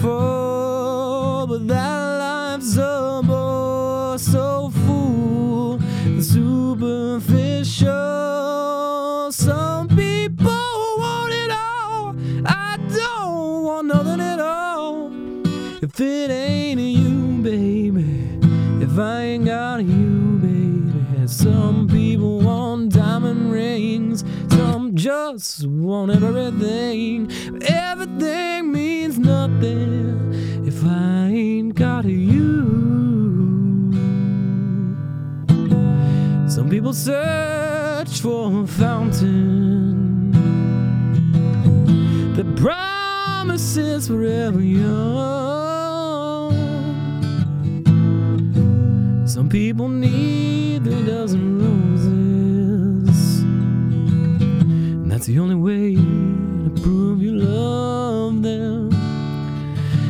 Before, but that life's a bore so full and superficial. Some people want it all. I don't want nothing at all. If it ain't you, baby, if I ain't got you, baby. Some people want diamond rings, just want everything. Everything means nothing if I ain't got you. Some people search for a fountain that promises forever young. Some people need three dozen roses, that's the only way to prove you love them.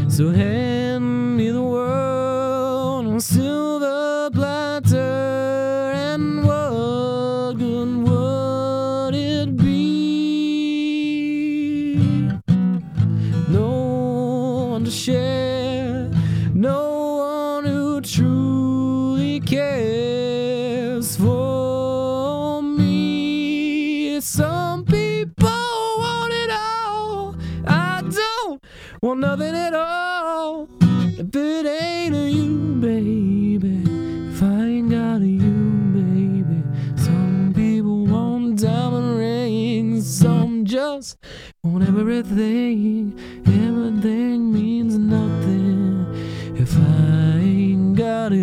So hand me the world on silver platter, and what good would it be? No one to share, no one who truly cares for me. Some people want nothing at all. If it ain't a you, baby. If I ain't got a you, baby. Some people want diamond rings. Some just want everything. Everything means nothing if I ain't got a